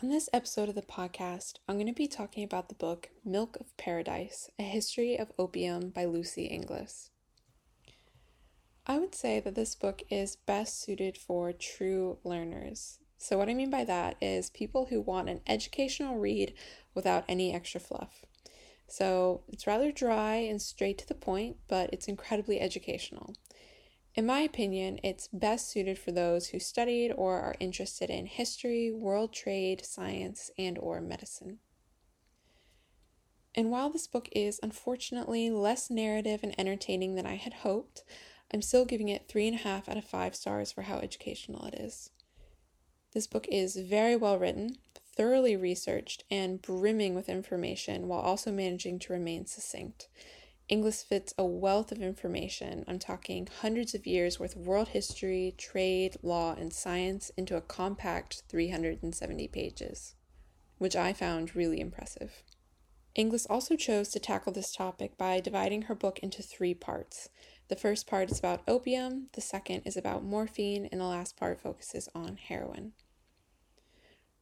On this episode of the podcast, I'm going to be talking about the book Milk of Paradise A History of Opium by Lucy Inglis. I would say that this book is best suited for true learners. So, what I mean by that is people who want an educational read without any extra fluff. So, it's rather dry and straight to the point, but it's incredibly educational. In my opinion, it's best suited for those who studied or are interested in history, world trade, science, and or medicine. And while this book is unfortunately less narrative and entertaining than I had hoped, I'm still giving it three and a half out of five stars for how educational it is. This book is very well written, thoroughly researched, and brimming with information while also managing to remain succinct. Inglis fits a wealth of information. I'm talking hundreds of years worth of world history, trade, law, and science into a compact 370 pages, which I found really impressive. Inglis also chose to tackle this topic by dividing her book into three parts. The first part is about opium, the second is about morphine, and the last part focuses on heroin.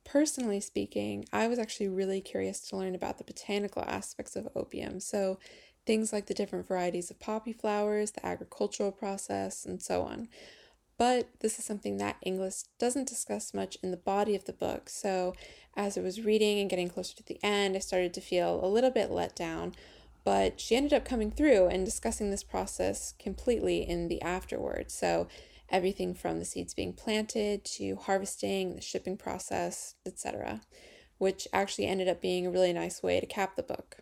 Personally speaking, I was actually really curious to learn about the botanical aspects of opium, so things like the different varieties of poppy flowers, the agricultural process, and so on. But this is something that Inglis doesn't discuss much in the body of the book, so as I was reading and getting closer to the end, I started to feel a little bit let down but she ended up coming through and discussing this process completely in the afterword. So, everything from the seeds being planted to harvesting, the shipping process, etc., which actually ended up being a really nice way to cap the book.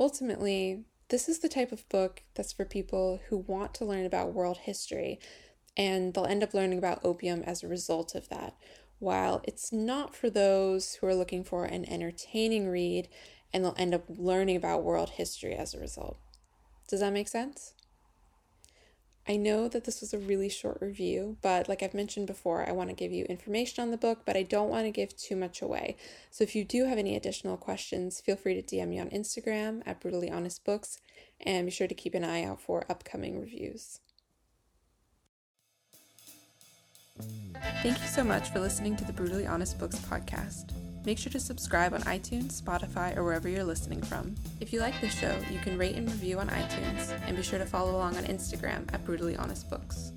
Ultimately, this is the type of book that's for people who want to learn about world history, and they'll end up learning about opium as a result of that. While it's not for those who are looking for an entertaining read and they'll end up learning about world history as a result. Does that make sense? I know that this was a really short review, but like I've mentioned before, I want to give you information on the book, but I don't want to give too much away. So if you do have any additional questions, feel free to DM me on Instagram at Brutally Honest Books, and be sure to keep an eye out for upcoming reviews. Thank you so much for listening to the Brutally Honest Books podcast. Make sure to subscribe on iTunes, Spotify, or wherever you're listening from. If you like this show, you can rate and review on iTunes, and be sure to follow along on Instagram at Brutally Honest Books.